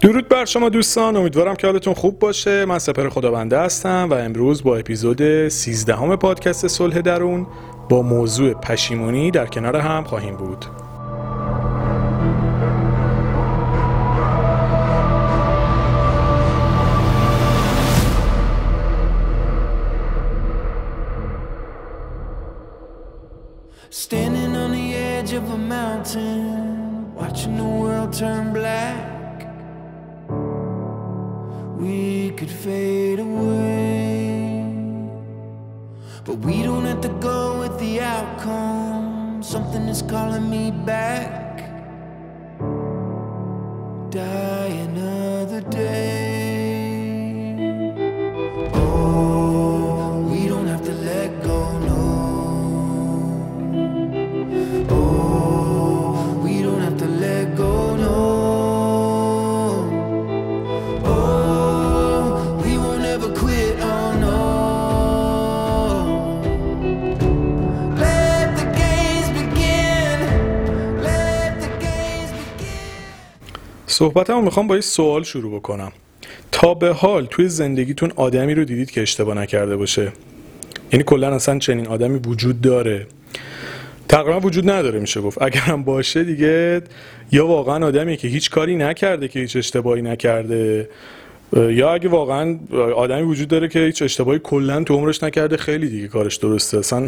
درود بر شما دوستان امیدوارم که حالتون خوب باشه. من سپر خداونده هستم و امروز با اپیزود 13 همه پادکست صلح درون با موضوع پشیمونی در کنار هم خواهیم بود. But we don't have to go with the outcome. Something is calling me back. صحبتمو می‌خوام با یه سوال شروع بکنم. تا به حال توی زندگیتون آدمی رو دیدید که اشتباه نکرده باشه؟ یعنی کلا اصلا چنین آدمی وجود داره؟ تقریبا وجود نداره میشه گفت. اگرم باشه دیگه یا واقعا آدمی که هیچ کاری نکرده که هیچ اشتباهی نکرده؟ یا اگه واقعا آدمی وجود داره که هیچ اشتباهی کلا تو عمرش نکرده خیلی دیگه کارش درسته. اصلا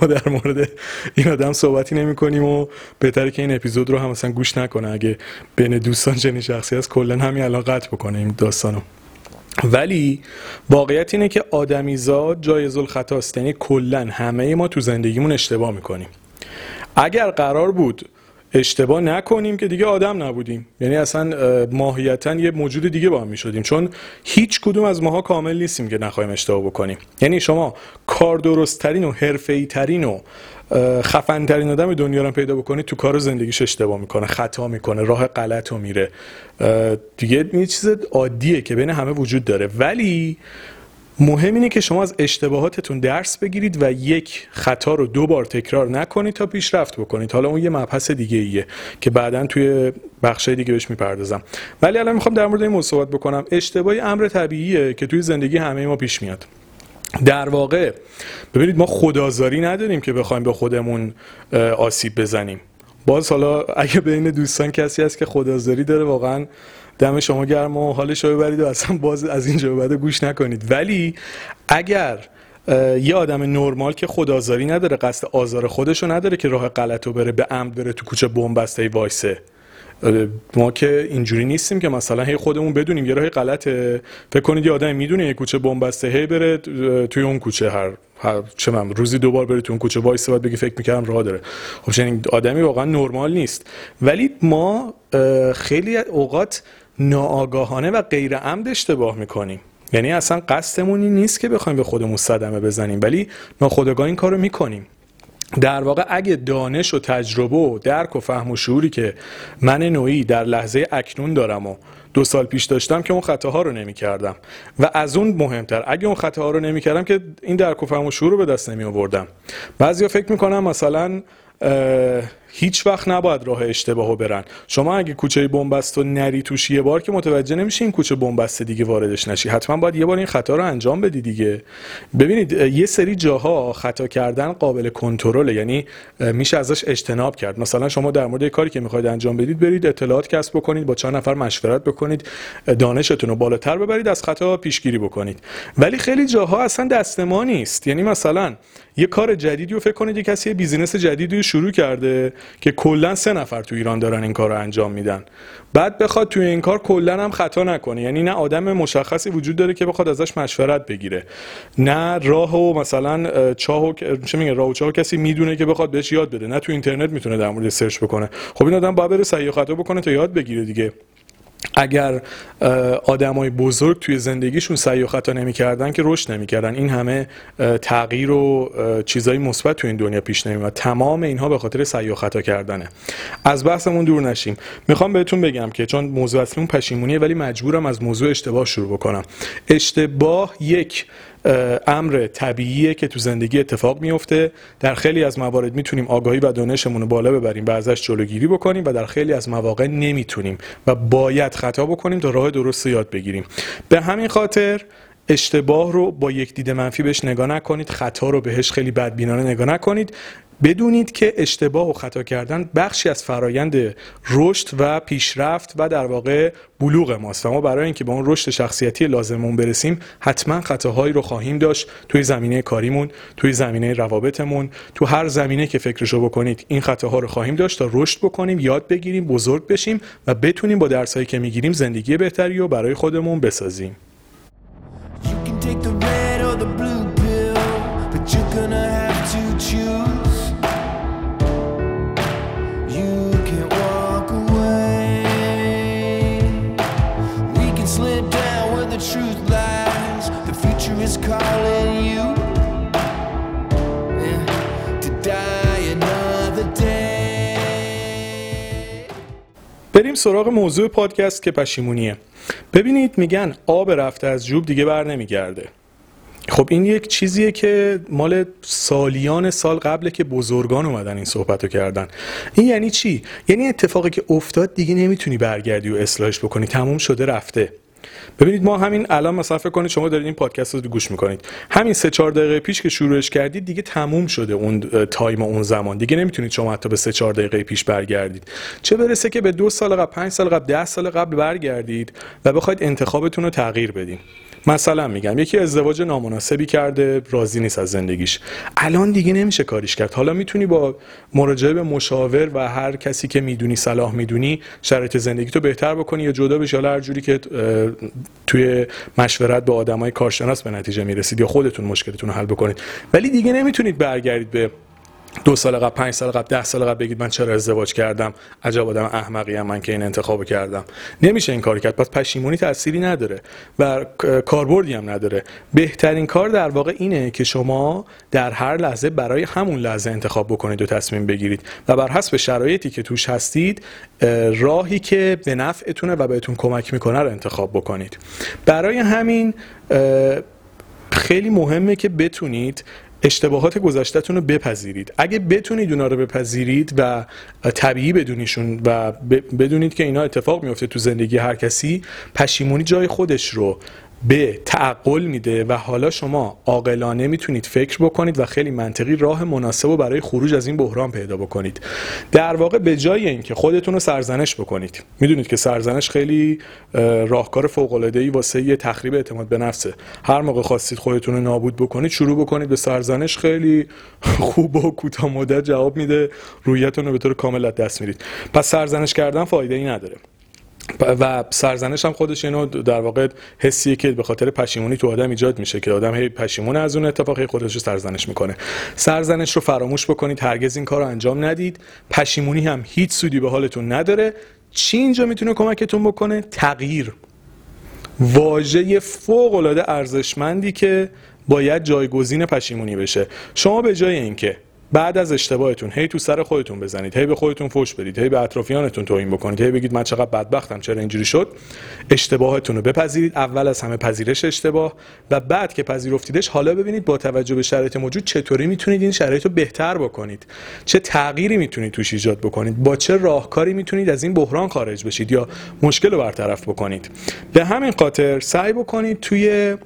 ما در مورد این آدم صحبتی نمی کنیم و بهتره که این اپیزود رو هم اصلا گوش نکنه. اگه بین دوستان چنین شخصی هست کلا همین الان قطع بکنه این داستانو. ولی واقعیت اینه که آدمیزاد جایز الخطاست یعنی کلا همه ما تو زندگیمون اشتباه می‌کنیم. اگر قرار بود اشتباه نکنیم که دیگه آدم نبودیم. یعنی اصلا اه، ماهیتا یه موجود دیگه با هم می‌شدیم. چون هیچ کدوم از ماها کامل نیستیم که نخواهیم اشتباه بکنیم. یعنی شما کار درست ترین و حرفه‌ای ترین و خفن ترین آدم دنیا رو پیدا بکنید تو کار زندگیش اشتباه می‌کنه خطا می‌کنه راه غلط رو میره دیگه یه چیز عادیه که بین همه وجود داره. ولی مهم اینه که شما از اشتباهاتتون درس بگیرید و یک خطا رو دو بار تکرار نکنید تا پیشرفت بکنید. حالا اون یه مبحث دیگه ایه که بعدا توی بخشای دیگه بهش می‌پردازم. ولی الان می‌خوام در مورد این صحبت بکنم. اشتباهی امر طبیعیه که توی زندگی همه ما پیش میاد. در واقع ببینید ما خدازاری نداریم که بخوایم به خودمون آسیب بزنیم. باز حالا اگه بین دوستان کسی هست که خدازاری داره واقعا دم شما گرم و حالش رو ببرید و اصلا باز از اینجا به بعد گوش نکنید. ولی اگر یه آدم نرمال که خدازاری نداره قصد آزار خودش رو نداره که راه غلط رو بره به عمد بره تو کوچه بنبسته وایسه. ما که اینجوری نیستیم که مثلا هی خودمون بدونیم یه راه غلطه. فکر کنید یه آدم می‌دونه یه کوچه بنبسته هی بره توی اون کوچه هر, هر چه من روزی دوبار بره توی اون کوچه وایسه بعد بگی فکر می‌کردم راه داره. خب چنین آدمی واقعا نرمال نیست. ولی ما خیلی اوقات ناآگاهانه و غیر عمد اشتباه می‌کنیم. یعنی اصلا قصدمون این نیست که بخوایم به خودمون صدمه بزنیم ولی ناخودآگاه این کارو می‌کنیم. در واقع اگه دانش و تجربه و درک و فهم و شعوری که من نوعی در لحظه اکنون دارم و دو سال پیش داشتم که اون خطاها رو نمی کردم و از اون مهمتر اگه اون خطاها رو نمی کردم که این درک و فهم و شعور رو به دست نمی آوردم بعضیا فکر می‌کنم مثلا هیچ وقت نباید راه اشتباهو برن. شما اگه کوچه بنبست و نری توش یه بار که متوجه نمیشی این کوچه بنبسته دیگه واردش نشی. حتما باید یه بار این خطا رو انجام بدی دیگه. ببینید یه سری جاها خطا کردن قابل کنترله. یعنی میشه ازش اجتناب کرد. مثلا شما در مورد کاری که می‌خواید انجام بدید برید اطلاعات کسب بکنید با چند نفر مشورت بکنید دانشتون رو بالاتر ببرید از خطا پیشگیری بکنید. ولی خیلی جاها اصلا دست ما نیست. یعنی مثلا یه کار جدیدی رو فکر کنید یه کسی بیزینس جدیدی رو شروع کرده. که کلا سه نفر تو ایران دارن این کار رو انجام میدن. بعد بخواد توی این کار کلا هم خطا نکنه. یعنی نه آدم مشخصی وجود داره که بخواد ازش مشورت بگیره. نه راه و مثلا اه، چاه و چه میگه راه و چاه کسی می‌دونه که بخواد بهش یاد بده. نه تو اینترنت می‌تونه در مورد سرچ بکنه. خب این آدم باید بره و خطا بکنه تا یاد بگیره دیگه. اگر آدمای بزرگ توی زندگیشون سعی و خطا نمی‌کردن که رشد نمی‌کردن. این همه تغییر و چیزای مثبت توی این دنیا پیش نمیاد تمام اینها به خاطر سعی و خطا کردنه. از بحثمون دور نشیم. می‌خوام بهتون بگم که چون موضوع اصلیمون پشیمونیه ولی مجبورم از موضوع اشتباه شروع بکنم. اشتباه یک امر طبیعیه که تو زندگی اتفاق میفته. در خیلی از موارد می‌تونیم آگاهی و دانشمون رو بالا ببریم و ازش جلوگیری بکنیم و در خیلی از مواقع نمی‌تونیم و باید خطا بکنیم تا راه درست یاد بگیریم. به همین خاطر اشتباه رو با یک دید منفی بهش نگاه نکنید خطا رو بهش خیلی بدبینانه نگاه نکنید. بدونید که اشتباه و خطا کردن بخشی از فرایند رشد و پیشرفت و در واقع بلوغ ماست. و ما برای اینکه به اون رشد شخصیتی لازممون برسیم حتما خطاهایی رو خواهیم داشت توی زمینه کاریمون توی زمینه روابطمون. تو هر زمینه که فکرشو بکنید این خطاها رو خواهیم داشت تا رشد بکنیم یاد بگیریم بزرگ بشیم و بتونیم با درسایی که می‌گیریم زندگی بهتری رو برای خودمون بسازیم. Gonna have to choose. You can't walk away. We can slip down where the truth lies. The future is calling you to die another day. بریم سراغ موضوع پادکست که پشیمونیه ببینید میگن آب رفته از جوب دیگه بر نمیگرده خب این یک چیزیه که مال سالیان سال قبل که بزرگان اومدن این صحبت رو کردن. این یعنی چی؟ یعنی اتفاقی که افتاد دیگه نمی‌تونی برگردی و اصلاحش بکنی. تموم شده رفته. ببینید ما همین الان مثلا کنید شما دارید این پادکست رو گوش می‌کنید. همین سه چهار دقیقه پیش که شروعش کردید دیگه تموم شده اون تایم اون زمان. دیگه نمی‌تونید شما حتی به سه چهار دقیقه پیش برگردید. چه برسه که به دو سال قبل پنج سال قبل ده سال قبل برگردید و بخواید انتخابتون رو تغییر بدین. مثلا میگم یکی ازدواج نامناسبی کرده راضی نیست از زندگیش. الان دیگه نمیشه کاریش کرد. حالا می‌تونی با مراجعه به مشاور و هر کسی که می‌دونی صلاح می‌دونی شرایط زندگی تو بهتر بکنی یا جدا بشی. حالا هر جوری که توی مشورت با آدمای کارشناس به نتیجه می‌رسید یا خودتون مشکلتون رو حل بکنید. ولی دیگه نمی‌تونید برگردید به دو سال قبل پنج سال قبل ده سال قبل بگید من چرا ازدواج کردم؟ عجب آدم احمقی هم من که این انتخاب کردم. نمیشه این کار کرد. پس پشیمونی تأثیری نداره و کاربردی هم نداره. بهترین کار در واقع اینه که شما در هر لحظه برای همون لحظه انتخاب بکنید و تصمیم بگیرید و بر حسب شرایطی که توش هستید اه، راهی که به نفعتونه و بهتون کمک می‌کنه رو انتخاب بکنید. برای همین خیلی مهمه که بتونید اشتباهات گذشتهتون رو بپذیرید. اگه بتونید اونا رو بپذیرید و طبیعی بدونیشون و بدونید که اینا اتفاق میفته تو زندگی هر کسی پشیمونی جای خودش رو به تعقل میده و حالا شما عاقلانه می‌تونید فکر بکنید و خیلی منطقی راه مناسب رو برای خروج از این بحران پیدا بکنید. در واقع به جای اینکه خودتون رو سرزنش بکنید. می‌دونید که سرزنش خیلی اه، راهکار فوق العاده ای واسه یه تخریب اعتماد به نفسه. هر موقع خواستید خودتون رو نابود بکنید شروع بکنید به سرزنش خیلی خوب و کوتاه مدت جواب میده. رویتون رو به طور کامل از دست میرید. پس سرزنش کردن فایده ای نداره. و سرزنش هم خودش اینو در واقع حسیه که به خاطر پشیمونی تو آدم ایجاد میشه که آدم هی پشیمون از اون اتفاق هی خودش رو سرزنش می‌کنه. سرزنش رو فراموش بکنید هرگز این کار رو انجام ندید. پشیمونی هم هیچ سودی به حالتون نداره. چی اینجا می‌تونه کمکتون بکنه؟ تغییر. واژه فوق العاده ارزشمندی که باید جایگزین پشیمونی بشه. شما به جای اینکه بعد از اشتباهتون هی تو سر خودتون بزنید هی به خودتون فوش بدید هی به اطرافیانتون توهین بکنید هی بگید من چقدر بدبختم چرا اینجوری شد؟ اشتباهتون رو بپذیرید اول از همه پذیرش اشتباه و بعد که پذیرفتیدش حالا ببینید با توجه به شرایط موجود چطوری می‌تونید این شرایط رو بهتر بکنید. چه تغییری می‌تونید توش ایجاد بکنید؟ با چه راهکاری می‌تونید از این بحران خارج بشید یا مشکل رو برطرف بکنید؟ به همین خاطر سعی بکنید توی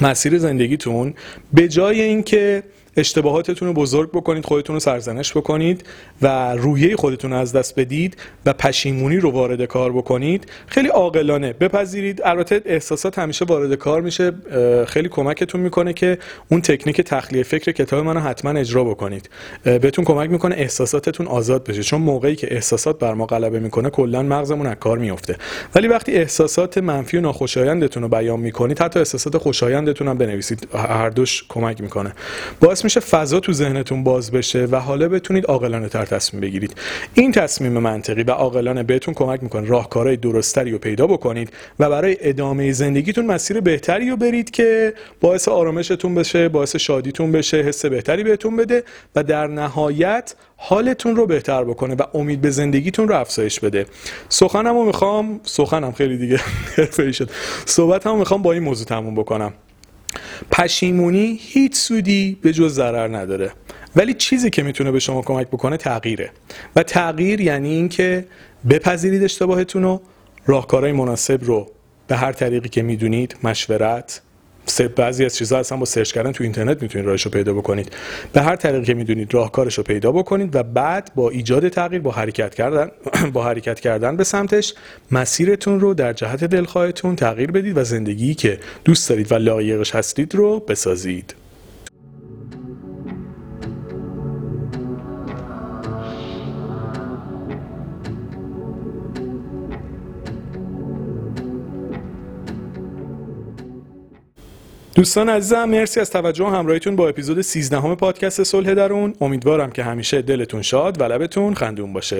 مسیر زندگیتون به جای اینکه اشتباهاتتون رو بزرگ بکنید خودتون رو سرزنش بکنید و رویه خودتون از دست بدید و پشیمونی رو وارد کار بکنید. خیلی عاقلانه بپذیرید. البته احساسات همیشه وارد کار میشه. خیلی کمکتون می‌کنه که اون تکنیک تخلیه فکر کتاب منو حتما اجرا بکنید. بهتون کمک می‌کنه احساساتتون آزاد بشه. چون موقعی که احساسات بر ما غلبه می‌کنه کلا مغزمون از کار میفته ولی وقتی احساسات منفی و ناخوشایندتون رو بیان می‌کنید حتی احساسات خوشایندتون هم بنویسید. هر دوش کمک می‌کنه. باعث میشه فضا تو ذهنتون باز بشه و حالا بتونید عاقلانه تر تصمیم بگیرید. این تصمیم منطقی و عاقلانه بهتون کمک می‌کنه. راهکارهای درستری رو پیدا بکنید و برای ادامه زندگیتون مسیر بهتری رو برید که باعث آرامشتون بشه باعث شادیتون بشه حس بهتری بهتون بده و در نهایت حالتون رو بهتر بکنه و امید به زندگیتون رو افزایش بده. سخنم رو می‌خوام سخنم خیلی دیگه حرفه‌ای شد. می‌خوام با این موضوع تموم بکنم. پشیمونی هیچ سودی به جز ضرر نداره. ولی چیزی که می‌تونه به شما کمک بکنه تغییره. و تغییر یعنی اینکه بپذیرید اشتباهتون رو راهکارهای مناسب رو به هر طریقی که می‌دونید مشورت بعضی از چیزها اصلا با سرچ کردن تو اینترنت می‌تونید راهش رو پیدا بکنید. به هر طریقی که می‌دونید راهکارش رو پیدا بکنید و بعد با ایجاد تغییر با حرکت کردن با حرکت کردن به سمتش مسیرتون رو در جهت دلخواهتون تغییر بدید و زندگی که دوست دارید و لایقش هستید رو بسازید. دوستان عزیزم مرسی از توجه و همراهیتون با اپیزود 13 همه پادکست صلح درون. امیدوارم که همیشه دلتون شاد و لبتون خندون باشه.